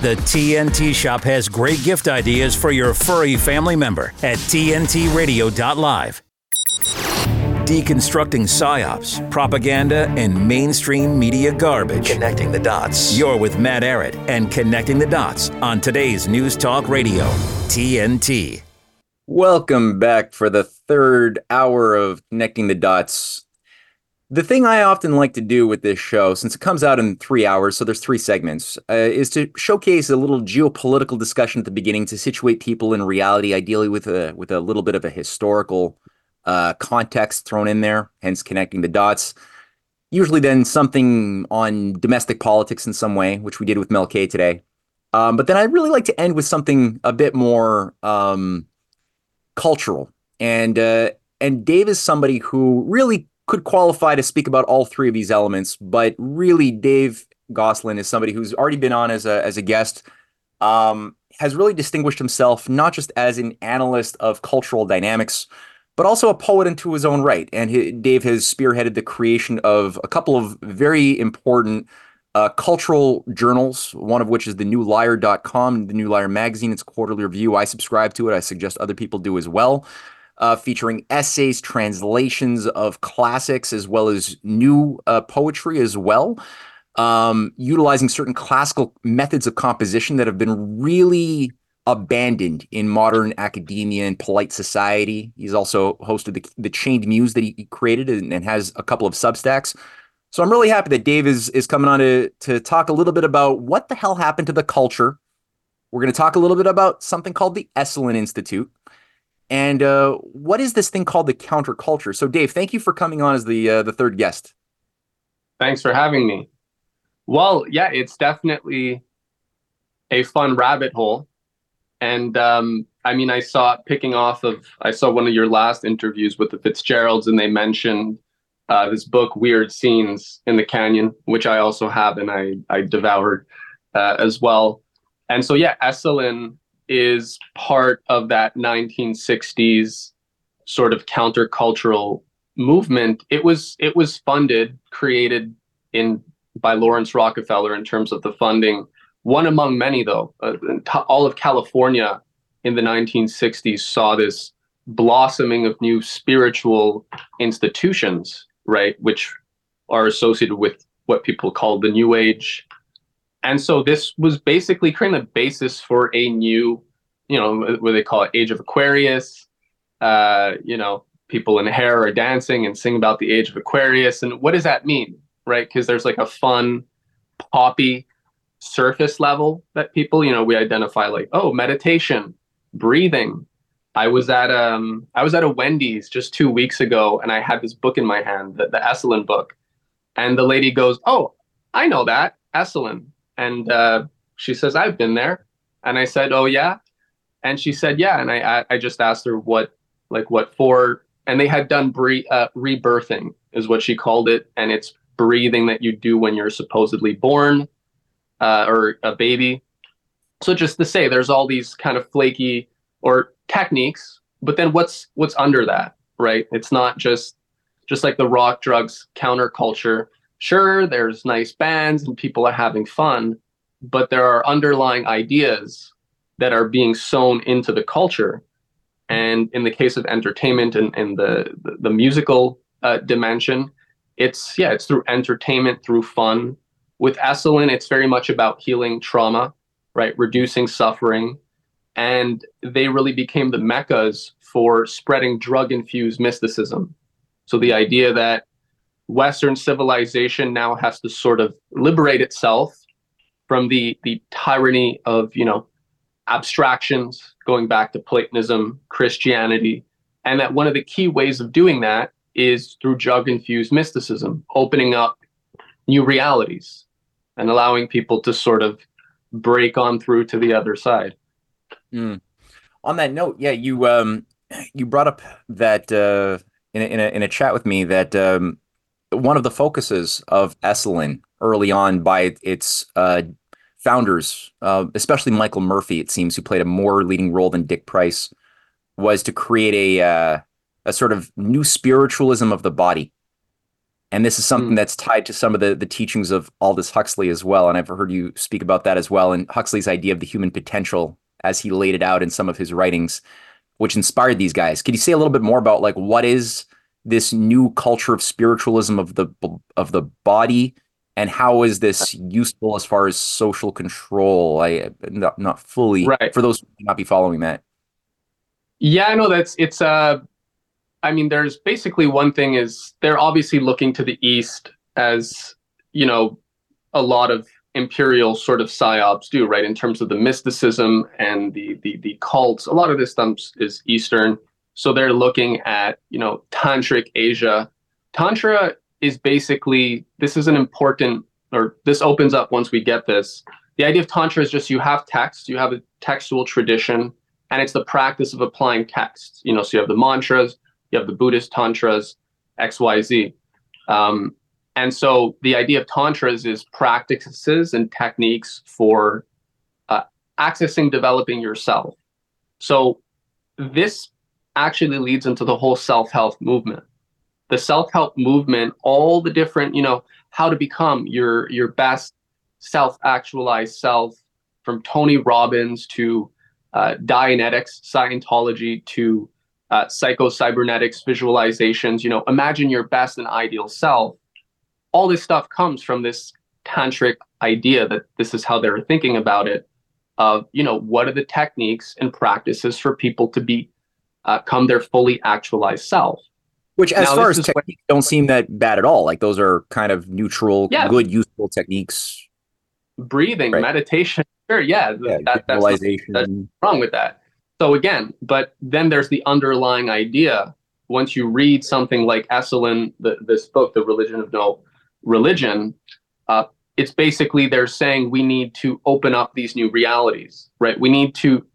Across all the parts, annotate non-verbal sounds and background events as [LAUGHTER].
The TNT Shop has great gift ideas for your furry family member at TNTRadio.live. Deconstructing psyops, propaganda, and mainstream media garbage. Connecting the dots. You're with Matt Ehret and Connecting the Dots on today's News Talk Radio, TNT. Welcome back for the third hour of Connecting the Dots. The thing I often like to do with this show, since it comes out in three hours, so there's three segments, uh, is to showcase a little geopolitical discussion at the beginning to situate people in reality, ideally with a with a little bit of a historical uh, context thrown in there, hence connecting the dots. Usually, then something on domestic politics in some way, which we did with Mel K today. Um, but then I really like to end with something a bit more um, cultural, and uh, and Dave is somebody who really could qualify to speak about all three of these elements, but really Dave Gosselin is somebody who's already been on as a as a guest. Um, has really distinguished himself not just as an analyst of cultural dynamics, but also a poet into his own right. And he, Dave has spearheaded the creation of a couple of very important uh, cultural journals, one of which is the newlyre.com, the New Lyre magazine. It's quarterly review. I subscribe to it. I suggest other people do as well uh, featuring essays, translations of classics, as well as new uh, poetry as well. Um, utilizing certain classical methods of composition that have been really abandoned in modern academia and polite society. He's also hosted the, the Chained Muse that he created and, and has a couple of substacks. So I'm really happy that Dave is is coming on to to talk a little bit about what the hell happened to the culture. We're going to talk a little bit about something called the Esalen Institute. And uh, what is this thing called the counterculture? So, Dave, thank you for coming on as the uh, the third guest. Thanks for having me. Well, yeah, it's definitely a fun rabbit hole, and um, I mean, I saw picking off of I saw one of your last interviews with the Fitzgeralds, and they mentioned uh, this book, Weird Scenes in the Canyon, which I also have and I I devoured uh, as well. And so, yeah, Esalen is part of that 1960s sort of countercultural movement. It was it was funded, created in by Lawrence Rockefeller in terms of the funding. One among many, though, uh, all of California in the 1960s saw this blossoming of new spiritual institutions, right, which are associated with what people call the New Age and so this was basically creating the basis for a new, you know, what they call it, Age of Aquarius. Uh, you know, people in hair are dancing and sing about the Age of Aquarius. And what does that mean, right? Because there's like a fun, poppy surface level that people, you know, we identify like, oh, meditation, breathing. I was at um I was at a Wendy's just two weeks ago and I had this book in my hand, the, the Esalen book. And the lady goes, Oh, I know that, Esalen. And uh, she says, I've been there. And I said, Oh, yeah. And she said, Yeah. And I, I just asked her what, like, what for. And they had done bre- uh, rebirthing, is what she called it. And it's breathing that you do when you're supposedly born uh, or a baby. So just to say, there's all these kind of flaky or techniques, but then what's what's under that, right? It's not just just like the rock drugs counterculture sure, there's nice bands and people are having fun, but there are underlying ideas that are being sewn into the culture. And in the case of entertainment and, and the, the, the musical uh, dimension, it's yeah, it's through entertainment, through fun. With Esalen, it's very much about healing trauma, right? Reducing suffering. And they really became the meccas for spreading drug infused mysticism. So the idea that Western civilization now has to sort of liberate itself from the the tyranny of you know abstractions going back to Platonism, Christianity, and that one of the key ways of doing that is through drug infused mysticism, opening up new realities and allowing people to sort of break on through to the other side. Mm. On that note, yeah, you um you brought up that uh, in a, in a in a chat with me that um, one of the focuses of Esalen early on by its uh, founders, uh, especially Michael Murphy, it seems, who played a more leading role than Dick Price, was to create a uh, a sort of new spiritualism of the body. And this is something mm. that's tied to some of the, the teachings of Aldous Huxley as well. And I've heard you speak about that as well. And Huxley's idea of the human potential as he laid it out in some of his writings, which inspired these guys. Could you say a little bit more about like what is this new culture of spiritualism of the of the body and how is this useful as far as social control? I not, not fully right. for those who may not be following that. Yeah, I know that's it's uh I mean, there's basically one thing is they're obviously looking to the east as you know a lot of imperial sort of psyops do, right? In terms of the mysticism and the the the cults, a lot of this stuff is Eastern. So they're looking at you know tantric Asia. Tantra is basically this is an important or this opens up once we get this. The idea of tantra is just you have text, you have a textual tradition, and it's the practice of applying texts. You know, so you have the mantras, you have the Buddhist tantras, X, Y, Z. Um, and so the idea of tantras is practices and techniques for uh, accessing, developing yourself. So this actually leads into the whole self-help movement. The self-help movement, all the different, you know, how to become your your best self-actualized self, from Tony Robbins to uh, Dianetics, Scientology to uh, psycho-cybernetics, visualizations. You know, imagine your best and ideal self. All this stuff comes from this tantric idea that this is how they're thinking about it. Of you know, what are the techniques and practices for people to be uh, come their fully actualized self? Which, as now, far as techniques, don't seem that bad at all. Like those are kind of neutral, yeah. good, useful techniques. Breathing, right? meditation, sure, yeah, yeah that, that's, that's wrong with that. So again, but then there's the underlying idea. Once you read something like Esalen, the, this book, The Religion of No Religion, uh, it's basically they're saying we need to open up these new realities, right? We need to.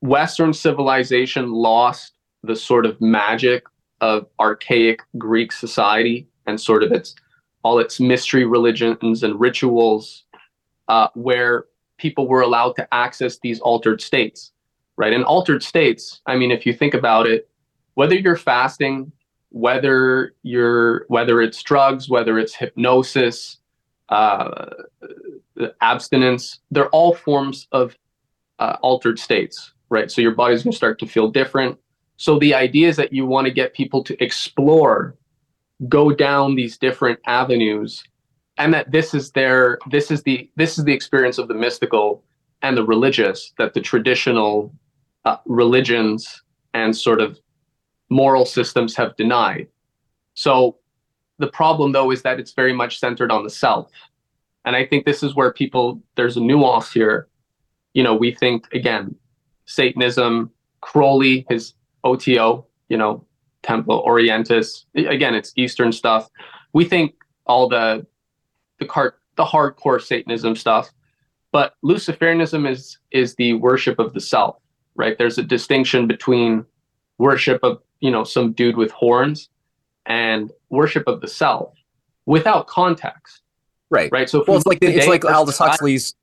Western civilization lost the sort of magic of archaic Greek society and sort of its all its mystery religions and rituals, uh, where people were allowed to access these altered states right? And altered states, I mean, if you think about it, whether you're fasting, whether you're whether it's drugs, whether it's hypnosis, uh, abstinence, they're all forms of uh, altered states, right? So your body's going to start to feel different. So the idea is that you want to get people to explore, go down these different avenues, and that this is their this is the this is the experience of the mystical and the religious that the traditional uh, religions and sort of moral systems have denied. So the problem, though, is that it's very much centered on the self. And I think this is where people, there's a nuance here. You know, we think, again, Satanism, Crowley, his OTO, you know, Templi Orientis, again, it's Eastern stuff. We think all the the cart the hardcore Satanism stuff, but Luciferianism is is the worship of the self right? There's a distinction between worship of, you know, some dude with horns and worship of the self without context. Right. Right. So well, it's like the, it's like Aldous Huxley's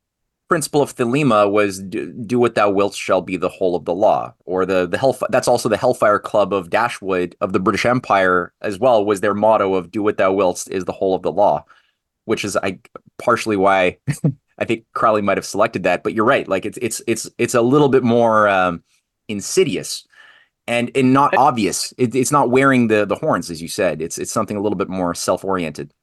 principle of thelema was do, do, what thou wilt shall be the whole of the law or the the hell that's also the hellfire club of dashwood of the british empire as well was their motto of do what thou wilt is the whole of the law which is i partially why [LAUGHS] I think Crowley might have selected that, but you're right. Like it's it's it's it's a little bit more um, insidious and and not obvious. It, it's not wearing the the horns, as you said. It's it's something a little bit more self oriented.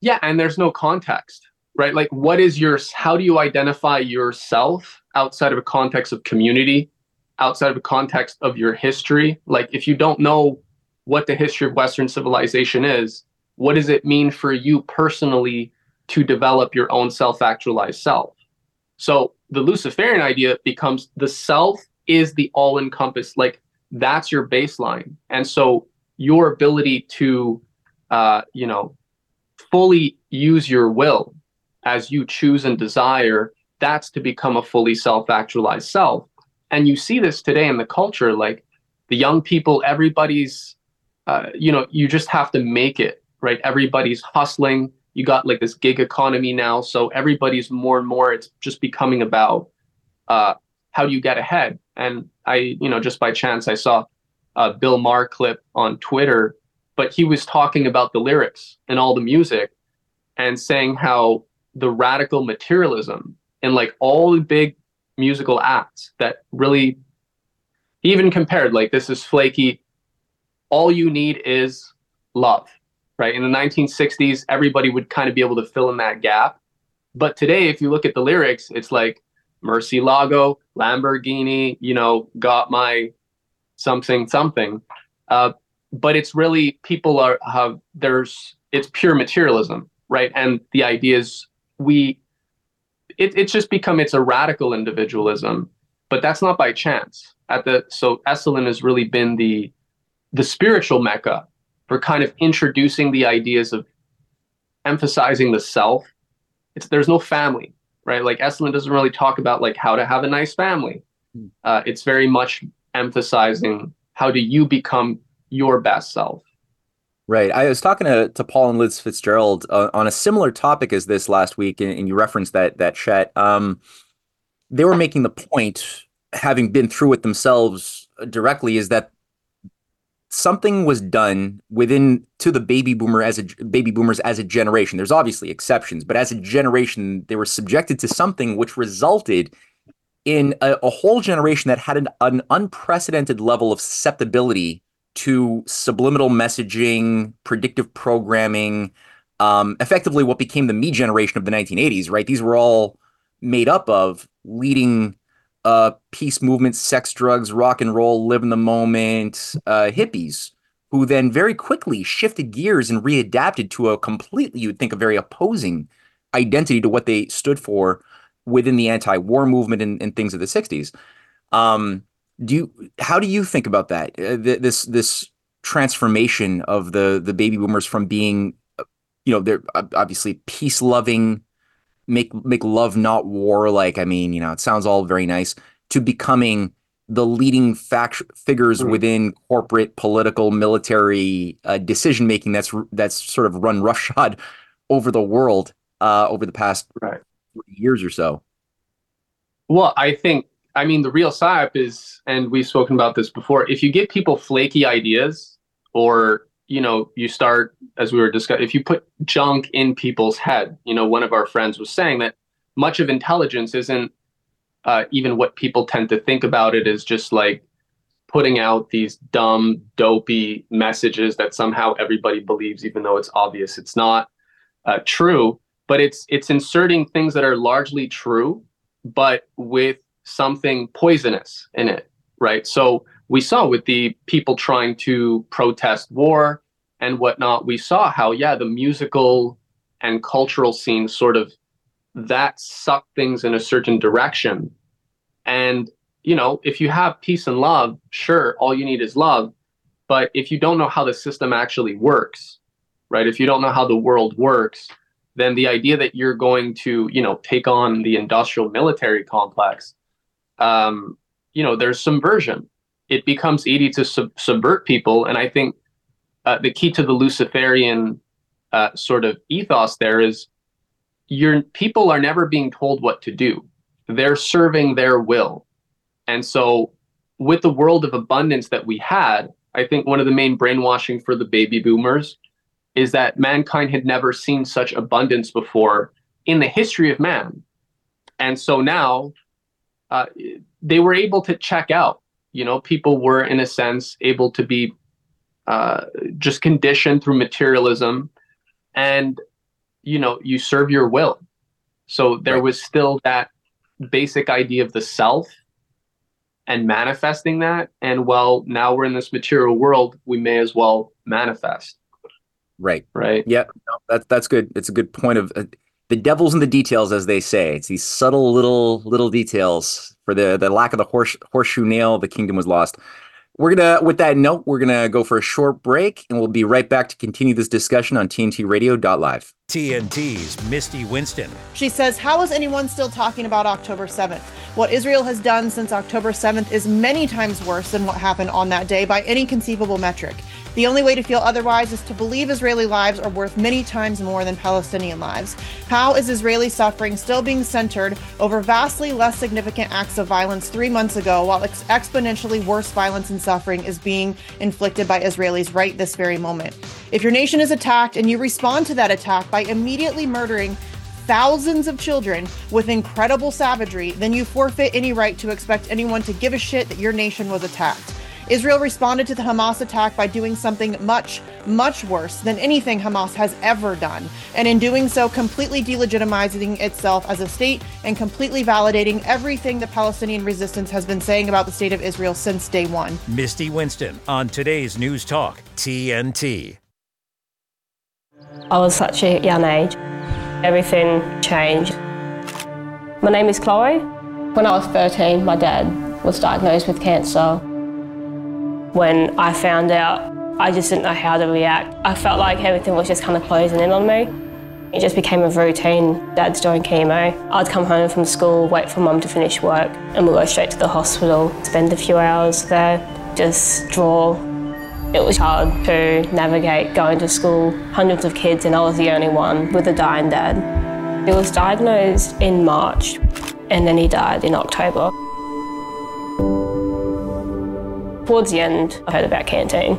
Yeah, and there's no context, right? Like, what is your? How do you identify yourself outside of a context of community, outside of a context of your history? Like, if you don't know what the history of Western civilization is, what does it mean for you personally to develop your own self-actualized self. So the Luciferian idea becomes the self is the all-encompassed, like that's your baseline. And so your ability to, uh, you know, fully use your will as you choose and desire, that's to become a fully self-actualized self. And you see this today in the culture, like the young people, everybody's, uh, you know, you just have to make it, right? Everybody's hustling you got like this gig economy now so everybody's more and more it's just becoming about uh, how do you get ahead and i you know just by chance i saw a bill maher clip on twitter but he was talking about the lyrics and all the music and saying how the radical materialism and like all the big musical acts that really even compared like this is flaky all you need is love right? In the 1960s everybody would kind of be able to fill in that gap. But today if you look at the lyrics it's like mercy lago lamborghini you know got my something something. Uh, but it's really people are have there's it's pure materialism right? And the idea is we it, it's just become it's a radical individualism but that's not by chance. At the so Esalen has really been the the spiritual mecca for kind of introducing the ideas of emphasizing the self. It's there's no family right? Like Esalen doesn't really talk about like how to have a nice family. Hmm. uh, it's very much emphasizing how do you become your best self Right. I was talking to, to Paul and Liz Fitzgerald uh, on a similar topic as this last week, and, and you referenced that that chat. Um, they were making the point, having been through it themselves directly, is that something was done within to the baby boomer as a baby boomers as a generation. There's obviously exceptions, but as a generation, they were subjected to something which resulted in a, a whole generation that had an, an unprecedented level of susceptibility to subliminal messaging, predictive programming, um, effectively what became the me generation of the 1980s, right? These were all made up of leading uh, peace movements, sex, drugs, rock and roll, live in the moment uh, hippies who then very quickly shifted gears and readapted to a completely, you would think, a very opposing identity to what they stood for within the anti-war movement and, and things of the 60s. Um, do you how do you think about that uh, this this transformation of the the baby boomers from being uh, you know they're obviously peace loving make make love not war like i mean you know it sounds all very nice to becoming the leading fact figures mm-hmm. within corporate political military uh, decision making that's that's sort of run roughshod over the world uh, over the past right. years or so well i think I mean, the real psyop is, and we've spoken about this before. If you give people flaky ideas, or you know, you start as we were discussing, if you put junk in people's head, you know, one of our friends was saying that much of intelligence isn't uh, even what people tend to think about it is just like putting out these dumb, dopey messages that somehow everybody believes, even though it's obvious it's not uh, true. But it's it's inserting things that are largely true, but with something poisonous in it, right? So we saw with the people trying to protest war and whatnot, we saw how, yeah, the musical and cultural scene sort of that sucked things in a certain direction. And, you know, if you have peace and love, sure, all you need is love. But if you don't know how the system actually works, right? If you don't know how the world works, then the idea that you're going to, you know, take on the industrial military complex um, you know, there's subversion. It becomes easy to sub- subvert people, and I think uh, the key to the Luciferian uh, sort of ethos there is your people are never being told what to do; they're serving their will, and so with the world of abundance that we had, I think one of the main brainwashing for the baby boomers is that mankind had never seen such abundance before in the history of man. And so now uh, they were able to check out. You know, people were, in a sense, able to be uh, just conditioned through materialism, and you know, you serve your will. So there right. was still that basic idea of the self and manifesting that. And well, now we're in this material world, we may as well manifest. Right. Right. Yeah. No, that's that's good. It's a good point of. Uh, the devil's in the details, as they say. It's these subtle little little details. For the the lack of the horse, horseshoe nail, the kingdom was lost. We're gonna, with that note, we're gonna go for a short break, and we'll be right back to continue this discussion on TNTRadio.live. TNT's Misty Winston. She says, "How is anyone still talking about October 7th? What Israel has done since October 7th is many times worse than what happened on that day by any conceivable metric." The only way to feel otherwise is to believe Israeli lives are worth many times more than Palestinian lives. How is Israeli suffering still being centered over vastly less significant acts of violence three months ago, while ex- exponentially worse violence and suffering is being inflicted by Israelis right this very moment? If your nation is attacked and you respond to that attack by immediately murdering thousands of children with incredible savagery, then you forfeit any right to expect anyone to give a shit that your nation was attacked. Israel responded to the Hamas attack by doing something much, much worse than anything Hamas has ever done, and in doing so, completely delegitimizing itself as a state and completely validating everything the Palestinian resistance has been saying about the state of Israel since day one. Misty Winston on today's News Talk, TNT. I was such a young age. Everything changed. My name is Chloe. When I was 13, my dad was diagnosed with cancer. When I found out, I just didn't know how to react. I felt like everything was just kind of closing in on me. It just became a routine. Dad's doing chemo. I'd come home from school, wait for mum to finish work, and we'll go straight to the hospital, spend a few hours there, just draw. It was hard to navigate going to school, hundreds of kids, and I was the only one with a dying dad. He was diagnosed in March, and then he died in October. Towards the end, I heard about canteen.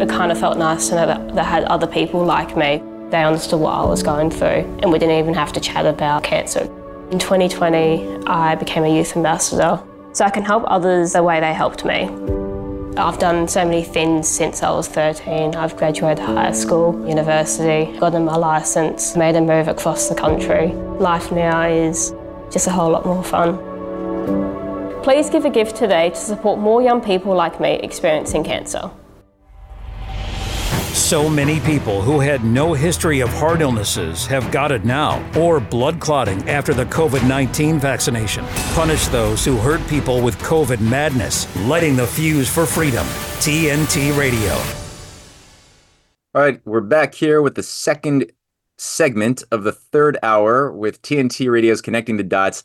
It kind of felt nice to know that they had other people like me. They understood what I was going through, and we didn't even have to chat about cancer. In 2020, I became a youth ambassador, so I can help others the way they helped me. I've done so many things since I was 13. I've graduated high school, university, gotten my license, made a move across the country. Life now is just a whole lot more fun. Please give a gift today to support more young people like me experiencing cancer. So many people who had no history of heart illnesses have got it now, or blood clotting after the COVID 19 vaccination. Punish those who hurt people with COVID madness, lighting the fuse for freedom. TNT Radio. All right, we're back here with the second segment of the third hour with TNT Radio's Connecting the Dots.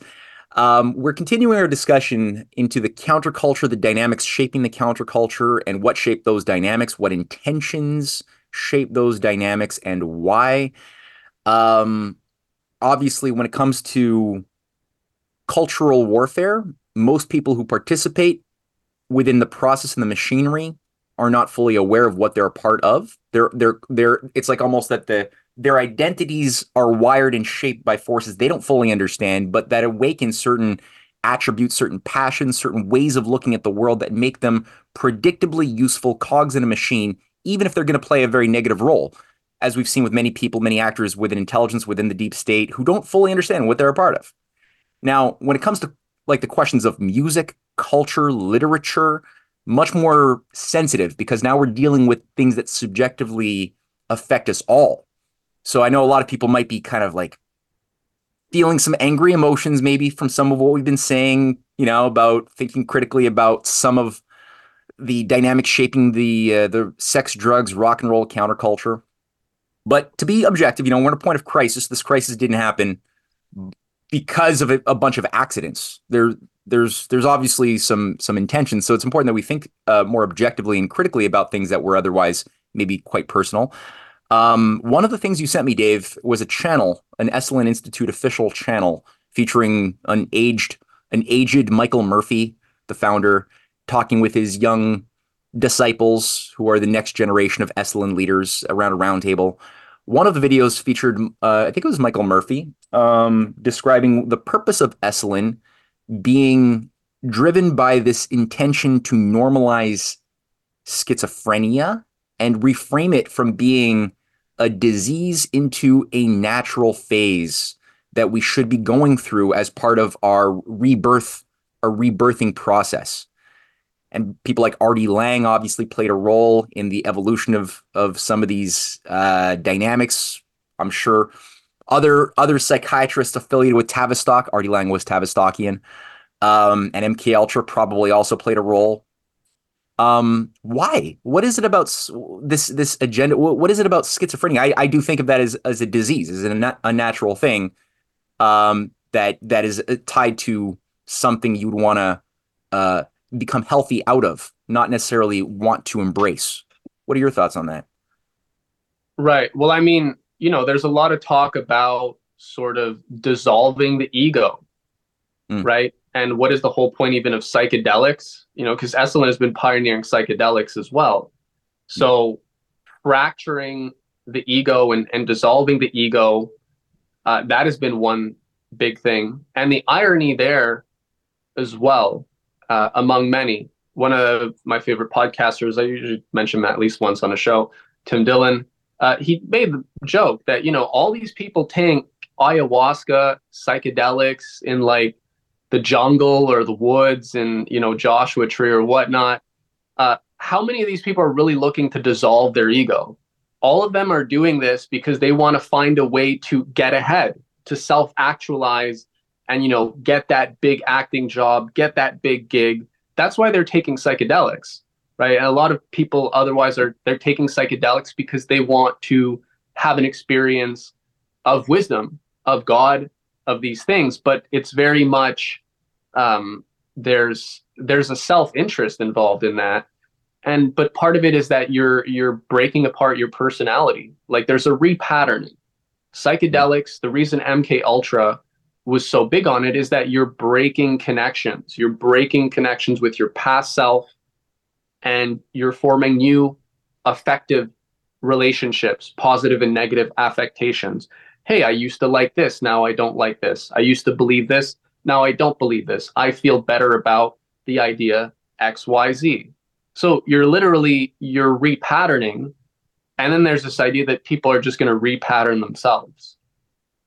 Um, we're continuing our discussion into the counterculture, the dynamics shaping the counterculture, and what shaped those dynamics, what intentions shape those dynamics, and why. Um, obviously, when it comes to cultural warfare, most people who participate within the process and the machinery are not fully aware of what they're a part of. They're they're they're it's like almost that the their identities are wired and shaped by forces they don't fully understand, but that awaken certain attributes, certain passions, certain ways of looking at the world that make them predictably useful cogs in a machine, even if they're going to play a very negative role. As we've seen with many people, many actors within intelligence, within the deep state, who don't fully understand what they're a part of. Now, when it comes to like the questions of music, culture, literature, much more sensitive because now we're dealing with things that subjectively affect us all. So I know a lot of people might be kind of like feeling some angry emotions maybe from some of what we've been saying, you know, about thinking critically about some of the dynamics shaping the uh, the sex, drugs, rock and roll counterculture. But to be objective, you know, we're at a point of crisis. This crisis didn't happen because of a, a bunch of accidents. There, there's there's obviously some some intention. So it's important that we think uh, more objectively and critically about things that were otherwise maybe quite personal. Um, one of the things you sent me, Dave, was a channel, an Esalen Institute official channel featuring an aged, an aged Michael Murphy, the founder, talking with his young disciples who are the next generation of Esalen leaders around a roundtable. One of the videos featured, uh, I think it was Michael Murphy, um, describing the purpose of Esalen being driven by this intention to normalize schizophrenia and reframe it from being a disease into a natural phase that we should be going through as part of our rebirth, our rebirthing process. And people like R.D. Laing obviously played a role in the evolution of of some of these uh, dynamics. I'm sure other other psychiatrists affiliated with Tavistock, R.D. Laing was Tavistockian, um, and MK Ultra probably also played a role. Um, why? What is it about this this agenda? What is it about schizophrenia? I, I do think of that as as a disease, as a, a natural thing um, that that is uh, tied to something you'd want to uh, become healthy out of, not necessarily want to embrace. What are your thoughts on that? Right. Well, I mean, you know, there's a lot of talk about sort of dissolving the ego, mm. right? And what is the whole point even of psychedelics? You know, because Esalen has been pioneering psychedelics as well. So fracturing the ego and, and dissolving the ego, uh, that has been one big thing. And the irony there as well, uh, among many, one of my favorite podcasters, I usually mention him at least once on a show, Tim Dillon, uh, he made the joke that, you know, all these people take ayahuasca, psychedelics in like the jungle or the woods and, you know, Joshua Tree or whatnot. Uh, how many of these people are really looking to dissolve their ego? All of them are doing this because they want to find a way to get ahead, to self actualize and, you know, get that big acting job, get that big gig that's why they're taking psychedelics, right? And a lot of people otherwise are they're taking psychedelics because they want to have an experience of wisdom, of God, of these things. But it's very much um, there's there's a self interest involved in that, and but part of it is that you're you're breaking apart your personality. Like there's a repatterning. Psychedelics. The reason MK Ultra was so big on it is that you're breaking connections. You're breaking connections with your past self and you're forming new effective relationships, positive and negative affectations. Hey, I used to like this, now I don't like this. I used to believe this, now I don't believe this. I feel better about the idea XYZ. So you're literally you're repatterning and then there's this idea that people are just going to repattern themselves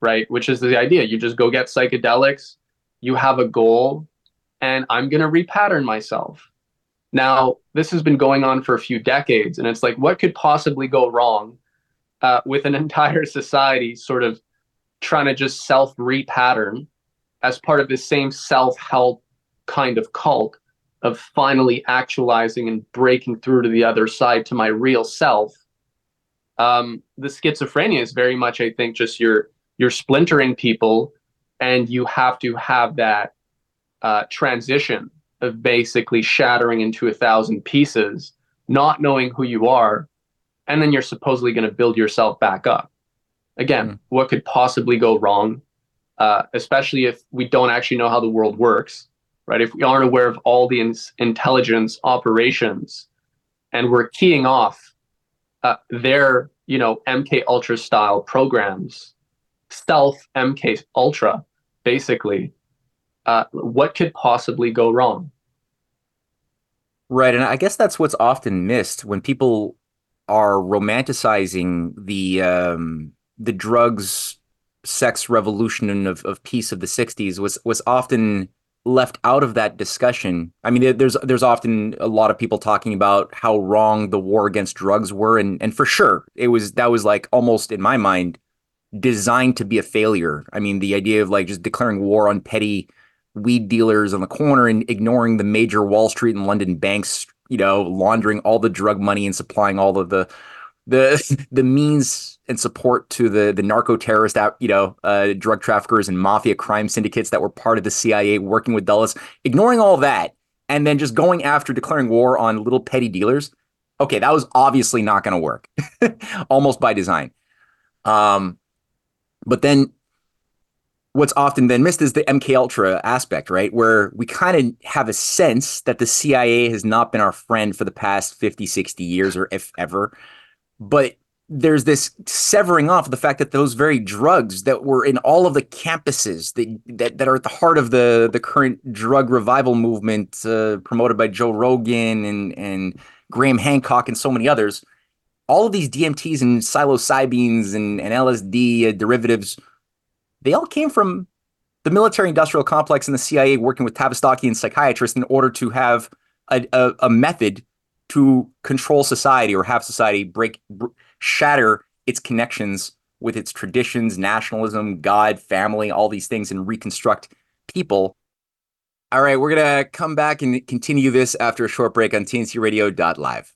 right? Which is the idea. You just go get psychedelics, you have a goal, and I'm going to repattern myself. Now, this has been going on for a few decades, and it's like, what could possibly go wrong uh, with an [LAUGHS] entire society sort of trying to just self repattern as part of this same self help kind of cult of finally actualizing and breaking through to the other side to my real self? Um, the schizophrenia is very much, I think, just your you're splintering people and you have to have that uh, transition of basically shattering into a thousand pieces not knowing who you are and then you're supposedly going to build yourself back up again mm. what could possibly go wrong uh, especially if we don't actually know how the world works right if we aren't aware of all the in- intelligence operations and we're keying off uh, their you know mk ultra style programs stealth MK Ultra, basically. Uh, what could possibly go wrong? Right, and I guess that's what's often missed when people are romanticizing the um, the drugs sex revolution of, of peace of the 60s was was often left out of that discussion. I mean, there's there's often a lot of people talking about how wrong the war against drugs were, and and for sure, it was that was like almost in my mind designed to be a failure. I mean, the idea of like just declaring war on petty weed dealers on the corner and ignoring the major Wall Street and London banks, you know, laundering all the drug money and supplying all of the the [LAUGHS] the means and support to the the narco terrorist you know, uh, drug traffickers and mafia crime syndicates that were part of the CIA working with Dulles, ignoring all that and then just going after declaring war on little petty dealers. Okay, that was obviously not going to work, [LAUGHS] almost by design. Um, but then what's often then missed is the MK Ultra aspect, right? Where we kind of have a sense that the CIA has not been our friend for the past 50, 60 years or if ever. But there's this severing off of the fact that those very drugs that were in all of the campuses that that, that are at the heart of the the current drug revival movement uh, promoted by Joe Rogan and and Graham Hancock and so many others all of these DMTs and psilocybins and, and LSD uh, derivatives, they all came from the military industrial complex and the CIA working with and psychiatrists in order to have a, a, a method to control society or have society break, br- shatter its connections with its traditions, nationalism, God, family, all these things, and reconstruct people. All right, we're going to come back and continue this after a short break on TNTRadio.live.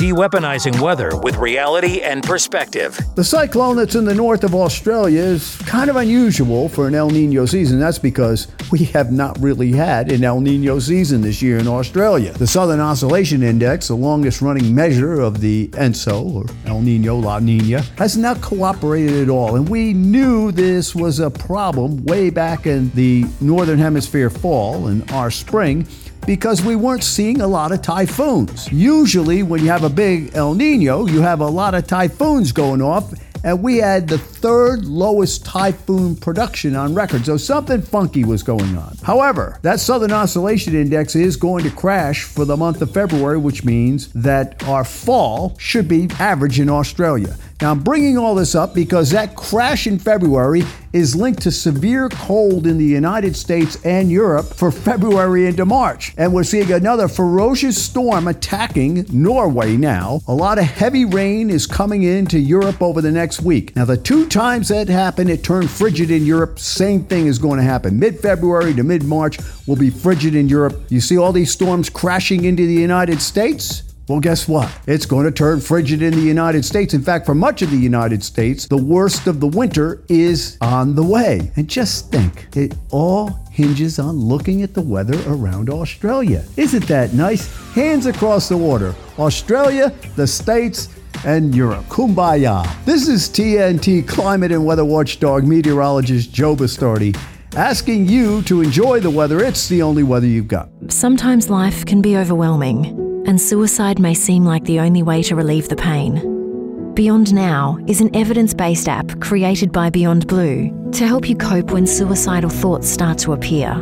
de-weaponizing weather with reality and perspective. The cyclone that's in the north of Australia is kind of unusual for an El Nino season. That's because we have not really had an El Nino season this year in Australia. The Southern Oscillation Index, the longest running measure of the ENSO, or El Nino La Nina, has not cooperated at all. And we knew this was a problem way back in the Northern Hemisphere fall and our spring because we weren't seeing a lot of typhoons. Usually, when you have a big El Nino, you have a lot of typhoons going off, and we had the third lowest typhoon production on record, so something funky was going on. However, that Southern Oscillation Index is going to crash for the month of February, which means that our fall should be average in Australia. Now, I'm bringing all this up because that crash in February is linked to severe cold in the United States and Europe for February into March. And we're seeing another ferocious storm attacking Norway now. A lot of heavy rain is coming into Europe over the next week. Now, the two times that happened, it turned frigid in Europe. Same thing is going to happen. Mid February to mid March will be frigid in Europe. You see all these storms crashing into the United States? Well, guess what? It's going to turn frigid in the United States. In fact, for much of the United States, the worst of the winter is on the way. And just think, it all hinges on looking at the weather around Australia. Isn't that nice? Hands across the water. Australia, the States, and Europe. Kumbaya. This is TNT climate and weather watchdog meteorologist Joe Bastardi asking you to enjoy the weather. It's the only weather you've got. Sometimes life can be overwhelming and suicide may seem like the only way to relieve the pain. Beyond Now is an evidence based app created by Beyond Blue to help you cope when suicidal thoughts start to appear.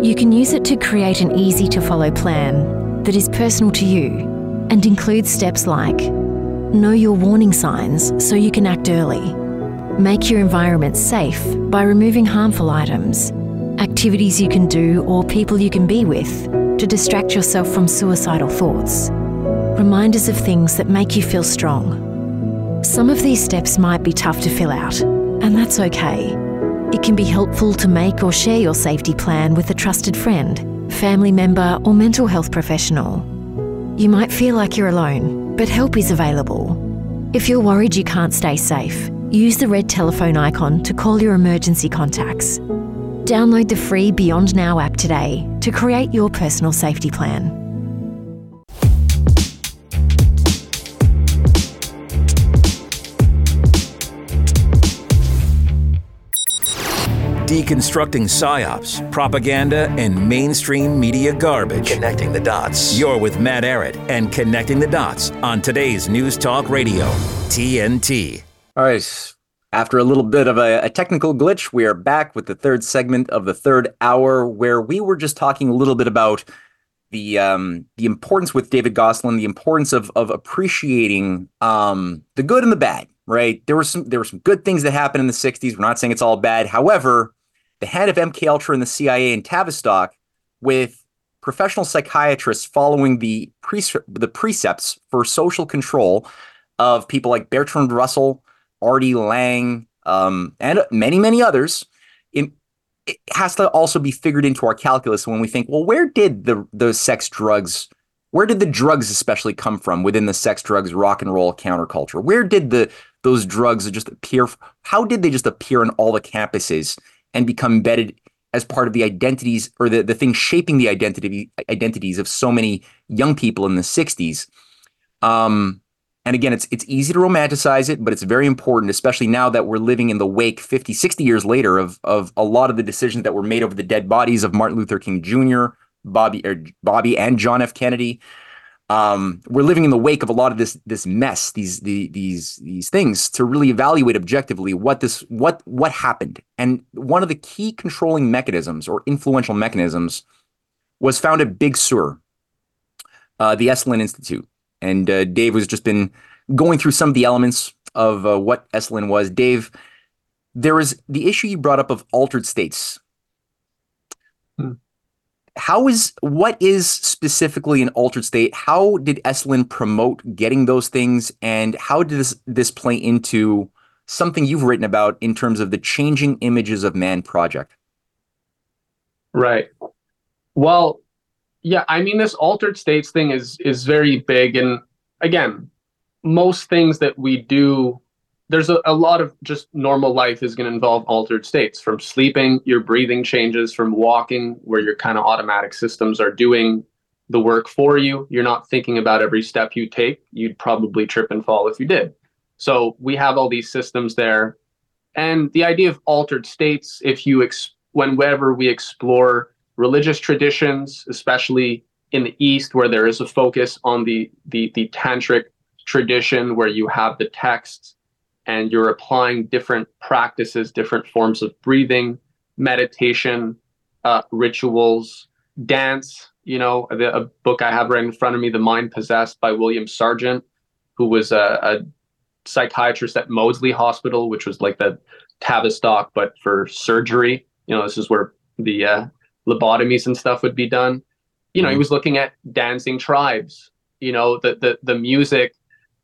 You can use it to create an easy to follow plan that is personal to you and includes steps like know your warning signs so you can act early, make your environment safe by removing harmful items, activities you can do or people you can be with to distract yourself from suicidal thoughts. Reminders of things that make you feel strong. Some of these steps might be tough to fill out, and that's okay. It can be helpful to make or share your safety plan with a trusted friend, family member, or mental health professional. You might feel like you're alone, but help is available. If you're worried you can't stay safe, use the red telephone icon to call your emergency contacts Download the free Beyond Now app today to create your personal safety plan. Deconstructing psyops, propaganda, and mainstream media garbage. Connecting the dots. You're with Matt Ehret and Connecting the Dots on today's News Talk Radio, TNT. All right. After a little bit of a, a, technical glitch, we are back with the third segment of the third hour, where we were just talking a little bit about the um, the importance with David Gosselin, the importance of of appreciating um, the good and the bad. Right? There were some there were some good things that happened in the '60s. We're not saying it's all bad. However, the head of MK Ultra and the CIA in Tavistock, with professional psychiatrists following the pre- the precepts for social control of people like Bertrand Russell R.D. Laing, um, and many, many others, it, it has to also be figured into our calculus when we think, well, where did the the sex drugs, where did the drugs especially come from within the sex drugs rock and roll counterculture? Where did the those drugs just appear? How did they just appear on all the campuses and become embedded as part of the identities or the, the things shaping the identity identities of so many young people in the 60s? Um, and again, it's it's easy to romanticize it, but it's very important, especially now that we're living in the wake 50, 60 years later of of a lot of the decisions that were made over the dead bodies of Martin Luther King Jr., Bobby or Bobby and John F. Kennedy. Um, we're living in the wake of a lot of this this mess, these the, these these things to really evaluate objectively what this what what happened. And one of the key controlling mechanisms or influential mechanisms was found at Big Sur, uh, the Esalen Institute and uh, Dave has just been going through some of the elements of uh, what Esalen was. Dave, there was the issue you brought up of altered states. Hmm. How is what is specifically an altered state? How did Esalen promote getting those things, and how did this this play into something you've written about in terms of the changing images of man project? Right. Well, yeah, I mean this altered states thing is is very big and again, most things that we do, there's a, a lot of just normal life is going to involve altered states. From sleeping, your breathing changes. From walking, where your kind of automatic systems are doing the work for you. You're not thinking about every step you take. You'd probably trip and fall if you did. So we have all these systems there. And the idea of altered states, if you, ex- whenever we explore religious traditions, especially in the East, where there is a focus on the, the, the tantric tradition, where you have the texts and you're applying different practices, different forms of breathing, meditation, uh, rituals, dance. You know, the, a book I have right in front of me, The Mind Possessed by William Sargant, who was a, a psychiatrist at Maudsley Hospital, which was like the Tavistock, but for surgery. You know, this is where the uh, lobotomies and stuff would be done. You know, mm-hmm. he was looking at dancing tribes. You know, the the the music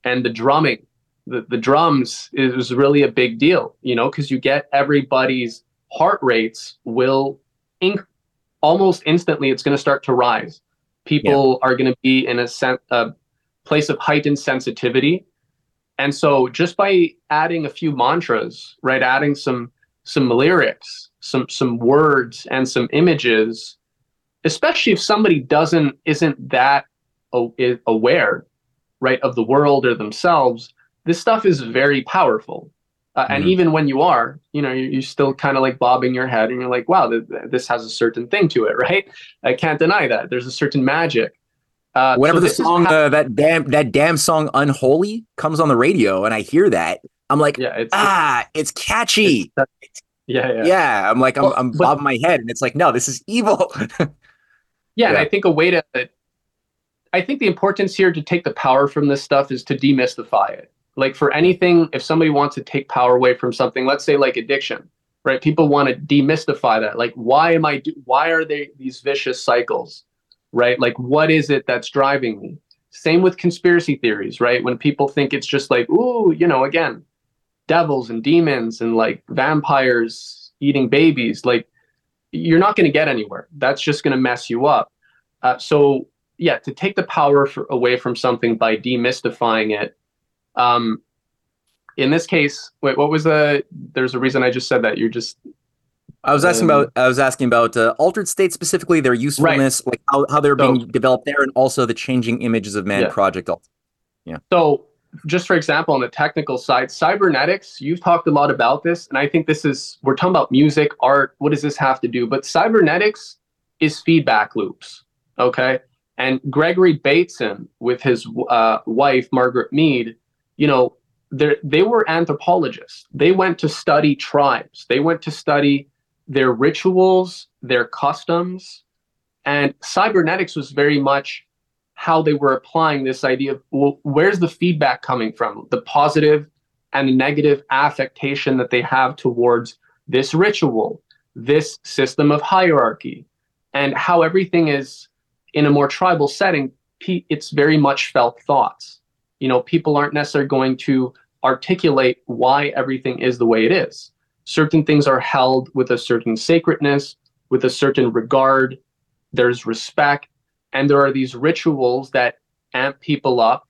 and the drumming, the the drums is really a big deal. You know, because you get everybody's heart rates will inc- almost instantly. It's going to start to rise. People yeah. are going to be in a, sen- a place of heightened sensitivity and so just by adding a few mantras, right, adding some some lyrics, some some words and some images, especially if somebody doesn't isn't that aware, right, of the world or themselves, this stuff is very powerful. Uh, mm-hmm. And even when you are, you know, you're, you're still kind of like bobbing your head, and you're like, "Wow, th- this has a certain thing to it, right?" I can't deny that. There's a certain magic. Uh, Whenever so the song, uh, that damn that damn song "Unholy" comes on the radio, and I hear that, I'm like, yeah, it's, ah, it's, it's catchy. It's, yeah, yeah, yeah. I'm like, I'm, well, I'm but, bobbing my head, and it's like, no, this is evil. yeah, [LAUGHS] yeah, and I think a way to, I think the importance here to take the power from this stuff is to demystify it. Like for anything, if somebody wants to take power away from something, let's say like addiction, right? People want to demystify that. Like, why am I? Do- why are they these vicious cycles? right? Like, what is it that's driving me? Same with conspiracy theories, right? When people think it's just like, ooh, you know, again, devils and demons and like vampires eating babies, like, you're not going to get anywhere. That's just going to mess you up. Uh, so, yeah, to take the power for, away from something by demystifying it. Um, in this case, wait, what was the? There's a reason I just said that. You're just I was asking um, about I was asking about uh, altered states specifically, their usefulness, right. like how, how they're being developed there, and also the changing images of man yeah. project. Yeah. So, just for example, on the technical side, cybernetics. You've talked a lot about this, and I think this is we're talking about music, art. What does this have to do? But cybernetics is feedback loops. Okay, and Gregory Bateson with his uh, wife Margaret Mead, you know, they were anthropologists. They went to study tribes. They went to study their rituals, their customs. And cybernetics was very much how they were applying this idea of well, where's the feedback coming from? The positive and the negative affectation that they have towards this ritual, this system of hierarchy, and how everything is in a more tribal setting. It's very much felt thoughts. You know, people aren't necessarily going to articulate why everything is the way it is certain things are held with a certain sacredness, with a certain regard. There's respect. And there are these rituals that amp people up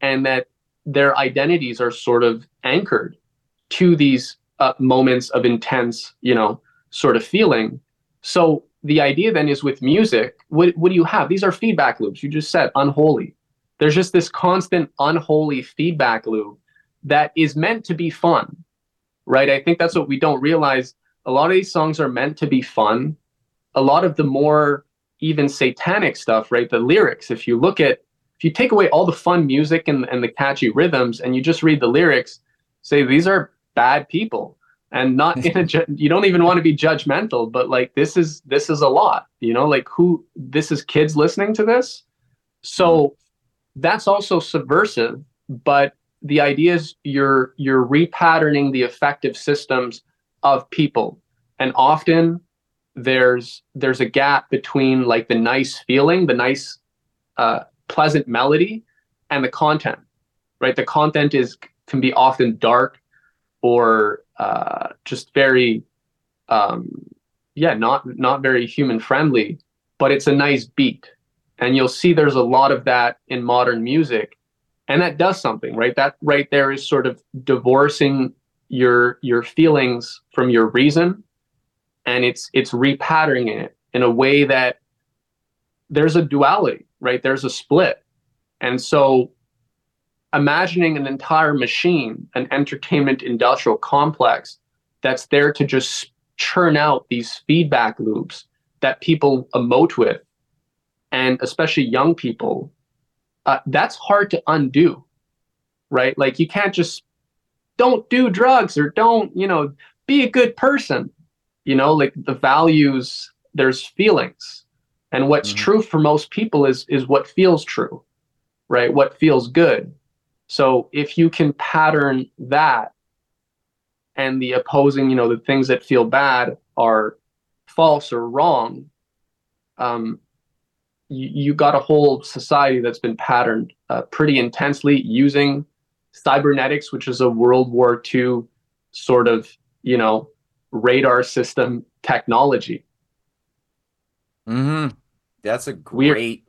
and that their identities are sort of anchored to these uh, moments of intense, you know, sort of feeling. So the idea then is with music, what, what do you have? These are feedback loops. You just said unholy. There's just this constant unholy feedback loop that is meant to be fun right? I think that's what we don't realize. A lot of these songs are meant to be fun. A lot of the more even satanic stuff, right? The lyrics, if you look at, if you take away all the fun music and, and the catchy rhythms and you just read the lyrics, say these are bad people and not in [LAUGHS] a [LAUGHS] ju- you don't even want to be judgmental but like this is this is a lot you know? Like who this is kids listening to this? So mm-hmm. that's also subversive but the idea is you're you're repatterning the affective systems of people. And often there's there's a gap between like the nice feeling the nice uh, pleasant melody and the content right? The content is can be often dark or uh, just very um, yeah not not very human friendly but it's a nice beat. And you'll see there's a lot of that in modern music. And that does something right? That right there is sort of divorcing your your feelings from your reason and it's it's repatterning it in a way that there's a duality right? There's a split. And so imagining an entire machine an entertainment industrial complex that's there to just churn out these feedback loops that people emote with and especially young people uh, that's hard to undo right? Like you can't just don't do drugs or don't you know be a good person you know like the values there's feelings. And what's mm-hmm. true for most people is is what feels true right? What feels good. So if you can pattern that and the opposing you know the things that feel bad are false or wrong um, you, you got a whole society that's been patterned uh, pretty intensely using cybernetics, which is a World War II sort of, you know, radar system technology. Hmm. That's a great.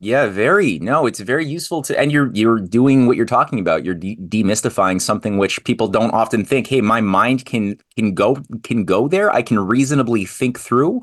Yeah, very. No, it's very useful to, and you're you're doing what you're talking about. You're de- demystifying something which people don't often think. Hey, my mind can can go can go there. I can reasonably think through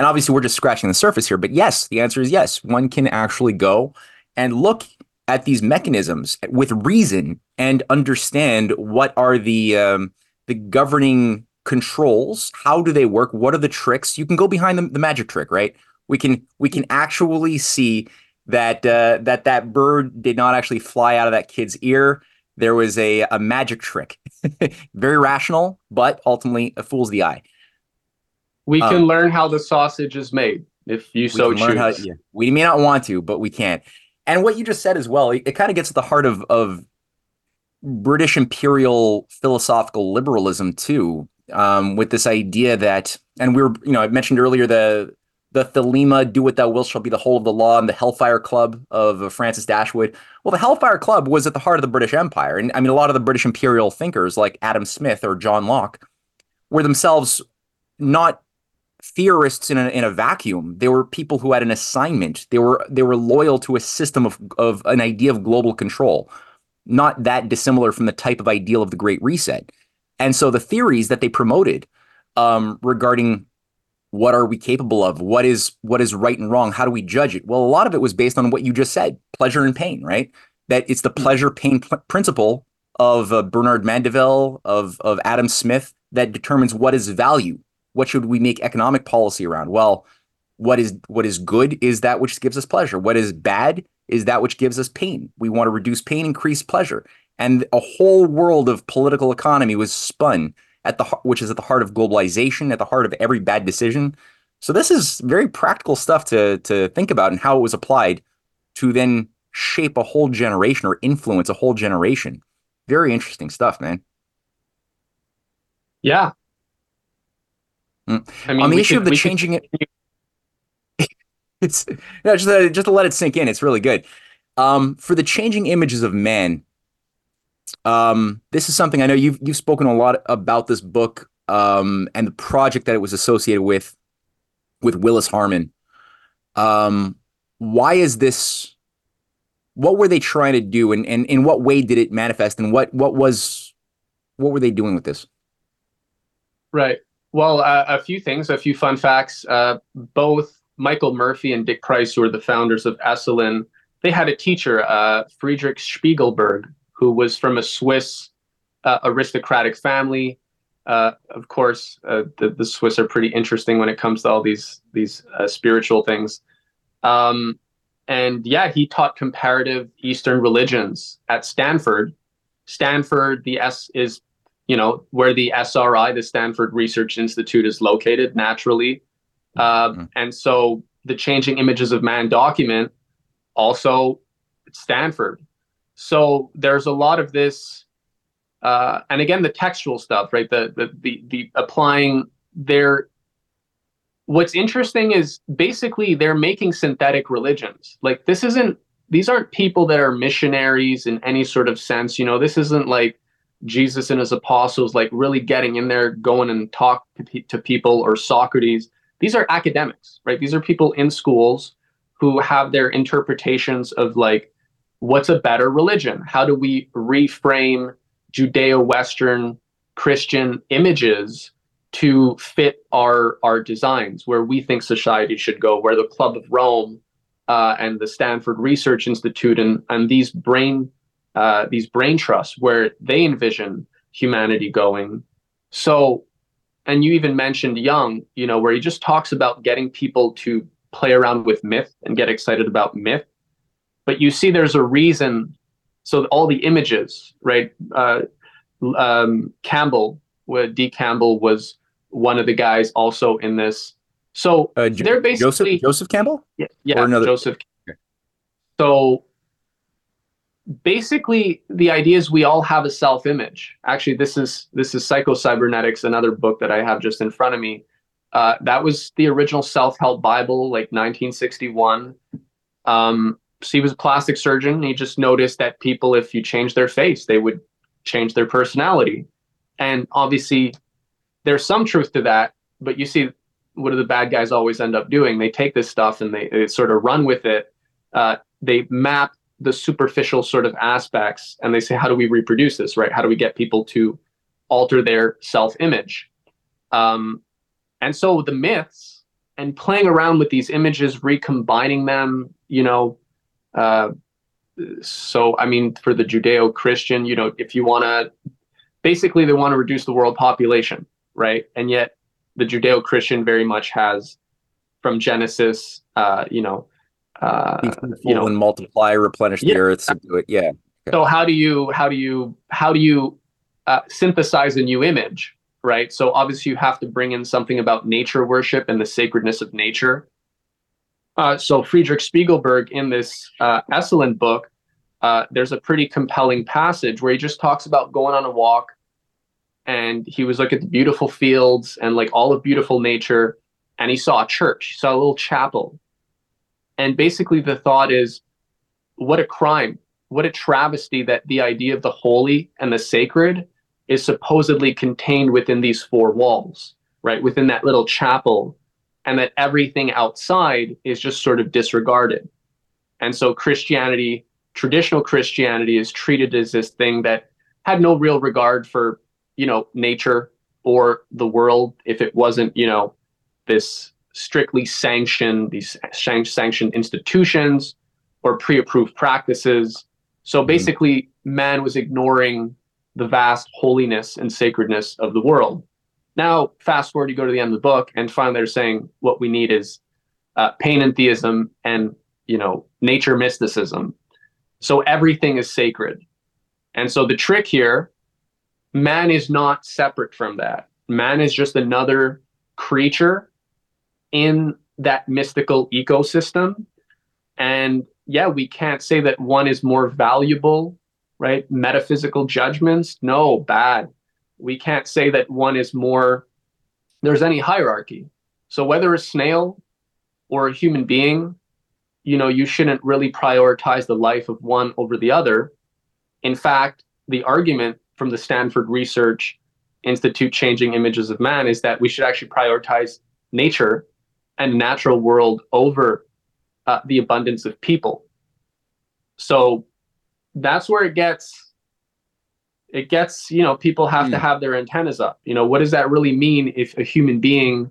and obviously, we're just scratching the surface here. But yes, the answer is yes. One can actually go and look at these mechanisms with reason and understand what are the um, the governing controls. How do they work? What are the tricks? You can go behind the, the magic trick, right? We can we can actually see that uh, that that bird did not actually fly out of that kid's ear. There was a a magic trick, [LAUGHS] very rational, but ultimately it fools the eye. We can um, learn how the sausage is made if you so choose. How, yeah. We may not want to, but we can. And what you just said as well, it, it kind of gets at the heart of, of British imperial philosophical liberalism too, um, with this idea that, and we were, you know, I mentioned earlier the the Thelema, "Do what thou wilt" shall be the whole of the law, and the Hellfire Club of Francis Dashwood. Well, the Hellfire Club was at the heart of the British Empire, and I mean, a lot of the British imperial thinkers, like Adam Smith or John Locke, were themselves not theorists in a, in a vacuum. They were people who had an assignment. They were they were loyal to a system of of an idea of global control, not that dissimilar from the type of ideal of the Great Reset. And so the theories that they promoted um, regarding what are we capable of, what is what is right and wrong, how do we judge it? Well, a lot of it was based on what you just said, pleasure and pain, right? That it's the hmm. pleasure pain pl- principle of uh, Bernard Mandeville, of of Adam Smith, that determines what is value what should we make economic policy around? Well, what is what is good is that which gives us pleasure. What is bad is that which gives us pain. We want to reduce pain, increase pleasure. And a whole world of political economy was spun at the which is at the heart of globalization, at the heart of every bad decision. So this is very practical stuff to to think about and how it was applied to then shape a whole generation or influence a whole generation. Very interesting stuff, man. Yeah, Mm. I mean, on the issue could, of the changing could... it, [LAUGHS] it's no, just to, just to let it sink in. It's really good. Um, for the changing images of man, um, this is something I know you've you've spoken a lot about this book um, and the project that it was associated with with Willis Harman. Um, why is this? What were they trying to do, and, and in what way did it manifest, and what what was what were they doing with this? Right. Well, uh, a few things, a few fun facts. Uh, both Michael Murphy and Dick Price, who are the founders of Esalen, they had a teacher, uh, Friedrich Spiegelberg, who was from a Swiss uh, aristocratic family. Uh, of course, uh, the, the, Swiss are pretty interesting when it comes to all these these spiritual things. Um, and yeah, he taught comparative Eastern religions at Stanford. Stanford, the S is you know, where the SRI, the Stanford Research Institute, is located naturally. Uh, mm-hmm. And so the Changing Images of Man document also Stanford. So there's a lot of this, uh, and again, the textual stuff, right? The, the the the applying their. What's interesting is basically they're making synthetic religions. Like this isn't; these aren't people that are missionaries in any sort of sense. You know, this isn't like Jesus and his apostles like really getting in there, going and talk to, to people, or Socrates. These are academics, right? These are people in schools who have their interpretations of like what's a better religion? How do we reframe Judeo Western Christian images to fit our our designs where we think society should go, where the Club of Rome uh, and the Stanford Research Institute and and these brain uh, these brain trusts where they envision humanity going. So, and you even mentioned Jung, you know, where he just talks about getting people to play around with myth and get excited about myth. But you see, there's a reason. So all the images, right? Uh, um, Campbell, D. Campbell was one of the guys also in this. So uh, they're basically Joseph, Joseph Campbell. Yeah, yeah, another... Joseph. So basically, the idea is we all have a self-image. Actually, this is this is Psycho-Cybernetics, another book that I have just in front of me. Uh, that was the original self-help Bible, like 1961. Um, he was a plastic surgeon. He just noticed that people, if you change their face, they would change their personality. And obviously, there's some truth to that, but you see, what do the bad guys always end up doing? They take this stuff and they, they sort of run with it. Uh, they map the superficial sort of aspects and they say, how do we reproduce this, right? How do we get people to alter their self image? Um, and so the myths and playing around with these images, recombining them, you know, uh, so I mean, for the Judeo Christian, you know, if you want to, basically, they want to reduce the world population, right? And yet, the Judeo Christian very much has, from Genesis, uh, you know, uh, you know, and multiply, replenish yeah. the earth, subdue it. Yeah. Okay. So how do you how do you how do you uh, synthesize a new image, right? So obviously you have to bring in something about nature worship and the sacredness of nature. Uh, so Friedrich Spiegelberg in this uh, book, uh, there's a pretty compelling passage where he just talks about going on a walk, and he was looking at the beautiful fields and like all of beautiful nature, and he saw a church, he saw a little chapel, and basically the thought is, what a crime, what a travesty that the idea of the holy and the sacred is supposedly contained within these four walls, right? Within that little chapel and that everything outside is just sort of disregarded. And so Christianity, traditional Christianity, is treated as this thing that had no real regard for, you know, nature or the world if it wasn't, you know, this strictly sanctioned, these sanctioned institutions or pre-approved practices. So mm-hmm. basically, mm-hmm. man was ignoring the vast holiness and sacredness of the world. Now, fast forward, you go to the end of the book, and finally they're saying what we need is uh, theism, and you know nature mysticism. So everything is sacred, and so the trick here, man is not separate from that. Man is just another creature in that mystical ecosystem, and yeah, we can't say that one is more valuable, right? Metaphysical judgments, no, bad we can't say that one is more there's any hierarchy. So whether a snail or a human being you know you shouldn't really prioritize the life of one over the other. In fact the argument from the stanford research institute changing images of man is that we should actually prioritize nature and natural world over uh, the abundance of people. So that's where it gets it gets you know people have mm. to hmm. have their antennas up you know what does that really mean if a human being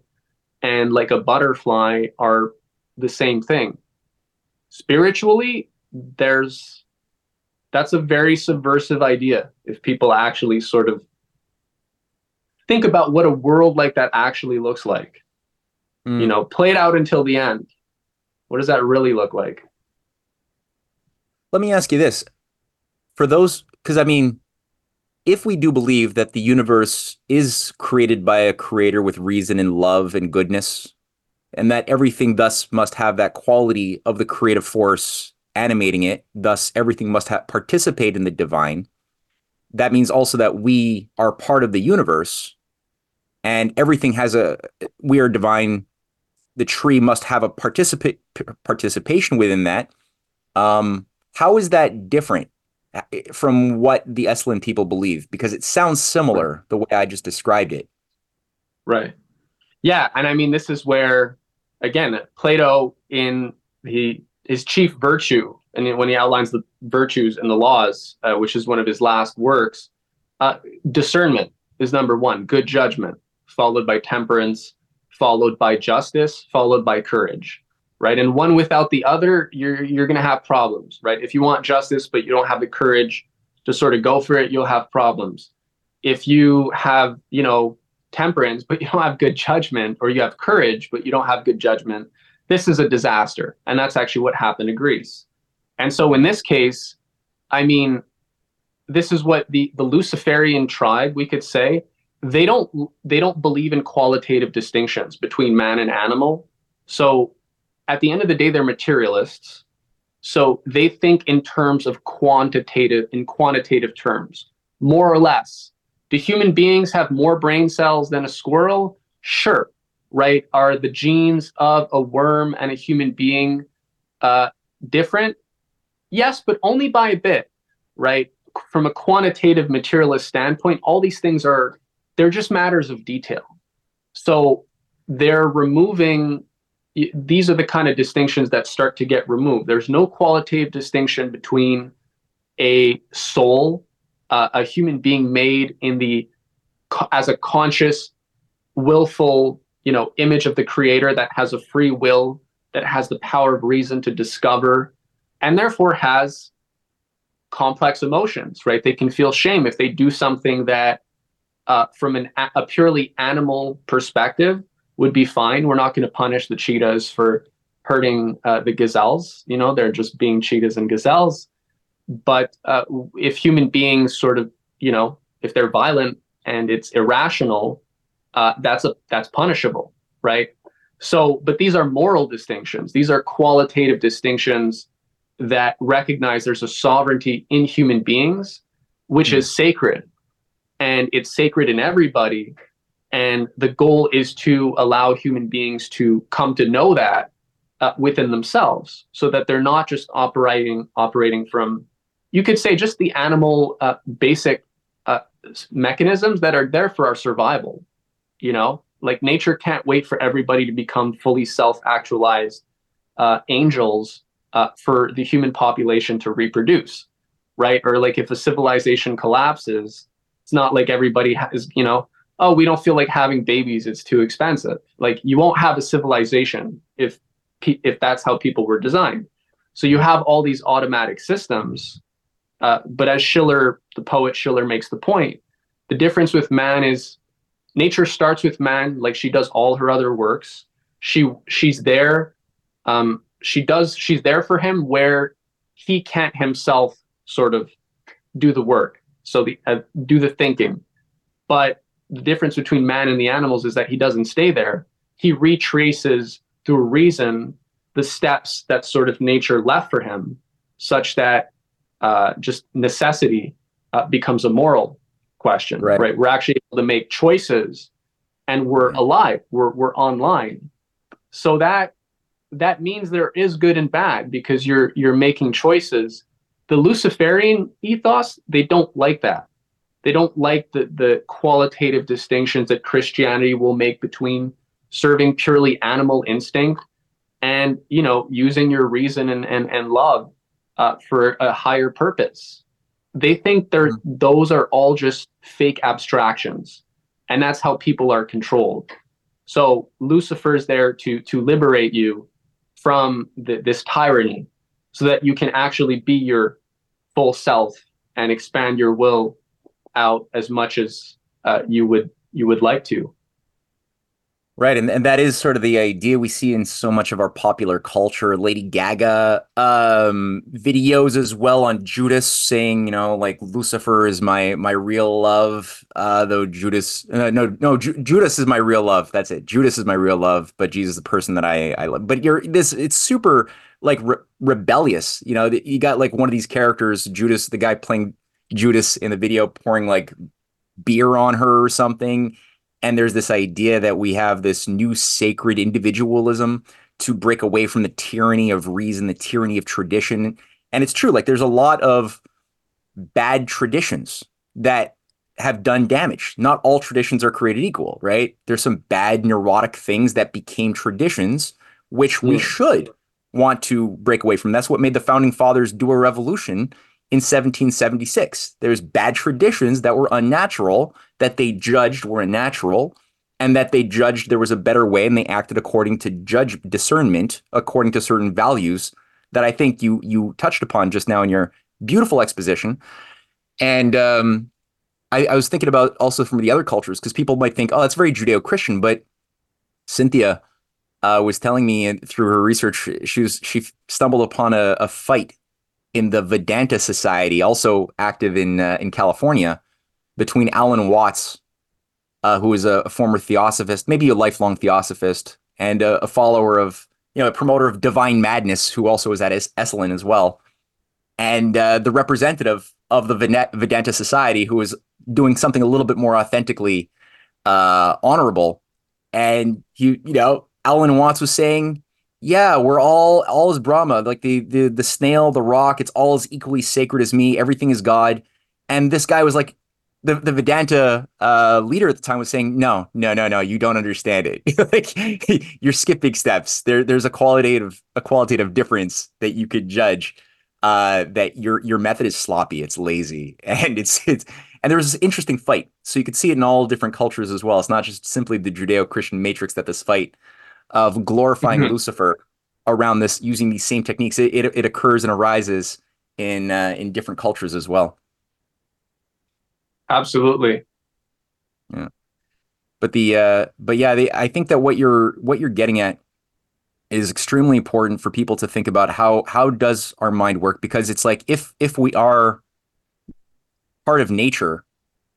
and like a butterfly are the same thing spiritually there's that's a very subversive idea if people actually sort of think about what a world like that actually looks like mm. you know play it out until the end what does that really look like let me ask you this for those because i mean if we do believe that the universe is created by a creator with reason and love and goodness, and that everything thus must have that quality of the creative force animating it, thus everything must have participate in the divine, that means also that we are part of the universe and everything has a we are divine the tree must have a participate participation within that um how is that different from what the Esalen people believe because it sounds similar the way I just described it. Right. Yeah, and I mean this is where again Plato in the his chief virtue and when he outlines the virtues and the laws, uh, which is one of his last works, uh, discernment is number one, good judgment, followed by temperance, followed by justice, followed by courage, right? And one without the other, you're you're going to have problems, right? If you want justice but you don't have the courage to sort of go for it, you'll have problems. If you have, you know, temperance but you don't have good judgment or you have courage but you don't have good judgment, this is a disaster. And that's actually what happened to Greece. And so in this case, I mean, this is what the the Luciferian tribe, we could say, they don't they don't believe in qualitative distinctions between man and animal. So at the end of the day, they're materialists. So they think in terms of quantitative in quantitative terms, more or less. Do human beings have more brain cells than a squirrel? Sure. Right? Are the genes of a worm and a human being uh, different? Yes, but only by a bit. Right? From a quantitative materialist standpoint, all these things are they're just matters of detail. So they're removing these are the kind of distinctions that start to get removed. There's no qualitative distinction between a soul, uh, a human being made in the as a conscious, willful, you know, image of the creator that has a free will, that has the power of reason to discover, and therefore has complex emotions, right? They can feel shame if they do something that uh, from an, a purely animal perspective would be fine. We're not going to punish the cheetahs for hurting uh, the gazelles. You know, they're just being cheetahs and gazelles. But uh, if human beings sort of, you know, if they're violent and it's irrational, uh, that's a that's punishable, right? So, but these are moral distinctions. These are qualitative distinctions that recognize there's a sovereignty in human beings, which mm-hmm. is sacred and it's sacred in everybody. And the goal is to allow human beings to come to know that uh, within themselves, so that they're not just operating operating from, you could say, just the animal uh, basic uh, mechanisms that are there for our survival. You know, like nature can't wait for everybody to become fully self-actualized uh, angels uh, for the human population to reproduce, right? Or like if a civilization collapses, it's not like everybody has, you know, oh, we don't feel like having babies; it's too expensive. Like you won't have a civilization if if that's how people were designed. So you have all these automatic systems. Uh, but as Schiller, the poet Schiller, makes the point, the difference with man is nature starts with man, like she does all her other works. She she's there. Um, she does. She's there for him where he can't himself sort of do the work so the uh, do the thinking. But the difference between man and the animals is that he doesn't stay there. He retraces through reason the steps that sort of nature left for him, such that uh, just necessity uh, becomes a moral question. Right. right. We're actually able to make choices, and we're alive. We're we're online. So that that means there is good and bad because you're you're making choices the Luciferian ethos, they don't like that. They don't like the, the qualitative distinctions that Christianity will make between serving purely animal instinct and, you know, using your reason and, and, and love uh, for a higher purpose. They think they're, mm-hmm. those are all just fake abstractions. And that's how people are controlled. So Lucifer's there to, to liberate you from the, this tyranny so that you can actually be your full self and expand your will out as much as uh, you would you would like to. Right, and, and that is sort of the idea we see in so much of our popular culture. Lady Gaga um, videos as well on Judas saying, you know, like Lucifer is my my real love, uh, though Judas, uh, no, no, Ju- Judas is my real love. That's it. Judas is my real love, but Jesus is the person that I I love. But you're this. It's super like re- rebellious. You know, you got like one of these characters, Judas, the guy playing Judas in the video, pouring like beer on her or something and there's this idea that we have this new sacred individualism to break away from the tyranny of reason, the tyranny of tradition. And it's true, like there's a lot of bad traditions that have done damage. Not all traditions are created equal, right? There's some bad neurotic things that became traditions, which we hmm. should want to break away from. That's what made the founding fathers do a revolution in 1776. There's bad traditions that were unnatural that they judged were unnatural and that they judged there was a better way and they acted according to judge discernment according to certain values that I think you you touched upon just now in your beautiful exposition. And um, I, I, was thinking about also from the other cultures because people might think, oh, that's very Judeo-Christian, but Cynthia uh, was telling me through her research, she was she stumbled upon a, a fight in the Vedanta Society, also active in uh, in California, between Alan Watts, uh, who is a, a, former theosophist, maybe a lifelong theosophist, and a, a, follower of you know a promoter of divine madness, who also was at es- Esalen as well, and uh, the representative of the Vedanta Society, who was doing something a little bit more authentically uh, honorable, and he you know Alan Watts was saying, "Yeah, we're all all is Brahma. Like the the the snail, the rock, it's all as equally sacred as me. Everything is God." And this guy was like, the the Vedanta uh, leader at the time was saying, "No, no, no, no, you don't understand it. [LAUGHS] like [LAUGHS] you're skipping steps. There, there's a qualitative a qualitative difference that you could judge. Uh, that your your method is sloppy, it's lazy, [LAUGHS] and it's it's and there was this interesting fight. So you could see it in all different cultures as well. It's not just simply the Judeo-Christian matrix that this fight of glorifying mm-hmm. Lucifer around this using these same techniques. It, it, it occurs and arises in uh, in different cultures as well. Absolutely. Yeah. But the uh, but yeah, they, I think that what you're what you're getting at is extremely important for people to think about how how does our mind work because it's like if if we are part of nature,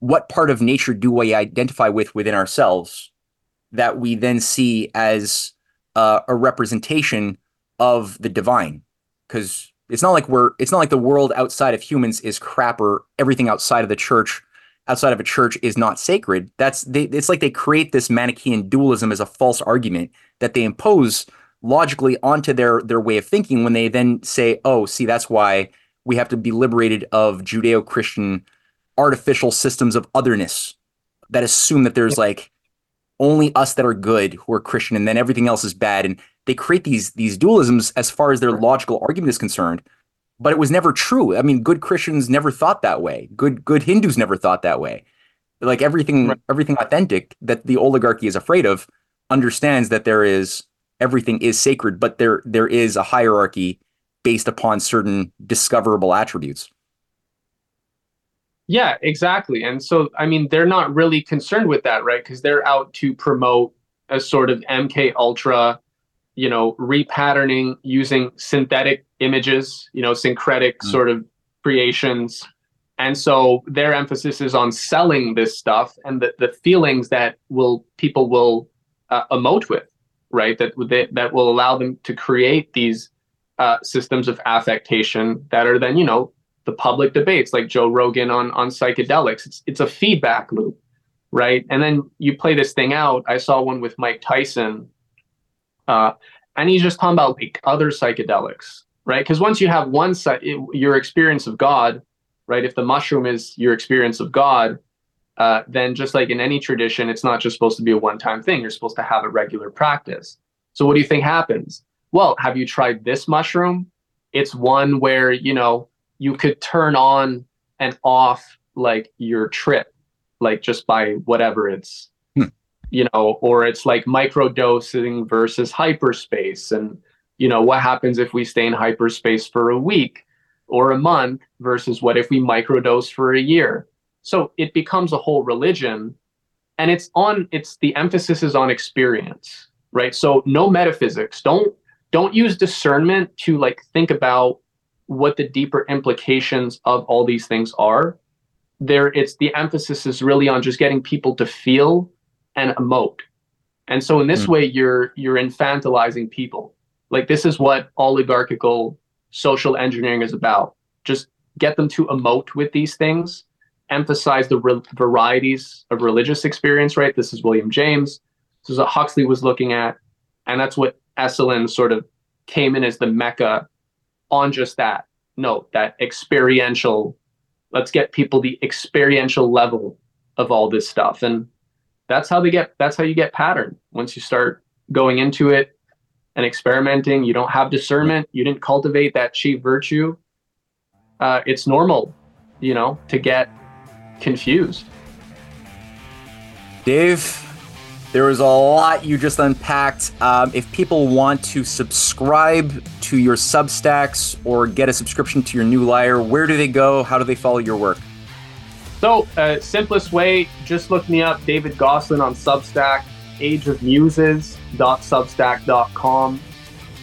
what part of nature do we identify with within ourselves that we then see as uh, a representation of the divine. Because it's not like we're it's not like the world outside of humans is crap or everything outside of the church outside of a church is not sacred. That's they, it's like they create this manichean dualism as a false argument that they impose logically onto their their way of thinking when they then say oh see that's why we have to be liberated of judeo-christian artificial systems of otherness that assume that there's like only us that are good who are Christian, and then everything else is bad. And they create these these dualisms as far as their logical argument is concerned. But it was never true. I mean, good Christians never thought that way. Good good Hindus never thought that way. Like everything right. everything authentic that the oligarchy is afraid of understands that there is everything is sacred, but there there is a hierarchy based upon certain discoverable attributes. Yeah, exactly. And so, I mean, they're not really concerned with that, right? Because they're out to promote a sort of MK Ultra, you know, repatterning using synthetic images, you know, syncretic mm. sort of creations. And so their emphasis is on selling this stuff and the, the feelings that will people will uh, emote with, right? That, that that will allow them to create these uh, systems of affectation that are then, you know, the public debates like Joe Rogan on on psychedelics. It's it's a feedback loop, right? And then you play this thing out. I saw one with Mike Tyson, uh, and he's just talking about like other psychedelics, right? Because once you have one side, your experience of God, right? If the mushroom is your experience of God, uh, then just like in any tradition, it's not just supposed to be a one-time thing. You're supposed to have a regular practice. So what do you think happens? Well, have you tried this mushroom? It's one where you know you could turn on and off like your trip, like just by whatever it's, hmm. you know, or it's like micro dosing versus hyperspace. And, you know, what happens if we stay in hyperspace for a week or a month versus what if we microdose for a year? So it becomes a whole religion and it's on it's the emphasis is on experience right so no metaphysics don't don't use discernment to like think about what the deeper implications of all these things are there it's the emphasis is really on just getting people to feel and emote. And so in this mm. way you're you're infantilizing people. Like this is what oligarchical social engineering is about. Just get them to emote with these things. Emphasize the re- varieties of religious experience right? This is william james. This is what huxley was looking at. And that's what esalen sort of came in as the mecca on just that. note, that experiential. Let's get people the experiential level of all this stuff, and that's how they get. That's how you get pattern. Once you start going into it, and experimenting, you don't have discernment, you didn't cultivate that chief virtue, uh, it's normal, you know, to get confused. Dave, there was a lot you just unpacked. Um, if people want to subscribe to your Substacks or get a subscription to your New Lyre, where do they go? How do they follow your work? So, uh, simplest way, just look me up, David Gosselin on Substack, ageofmuses.substack.com,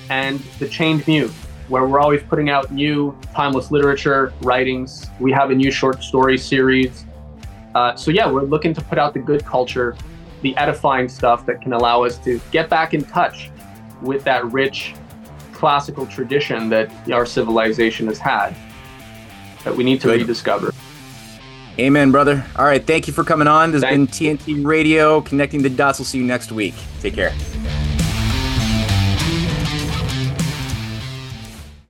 and The Chained Muse, where we're always putting out new timeless literature, writings. We have a new short story series. Uh, so, yeah, we're looking to put out the good culture, the edifying stuff that can allow us to get back in touch with that rich classical tradition that our civilization has had that we need to Good. rediscover. Amen, brother. All right. Thank you for coming on. This has been TNT Radio, connecting the dots. We'll see you next week. Take care.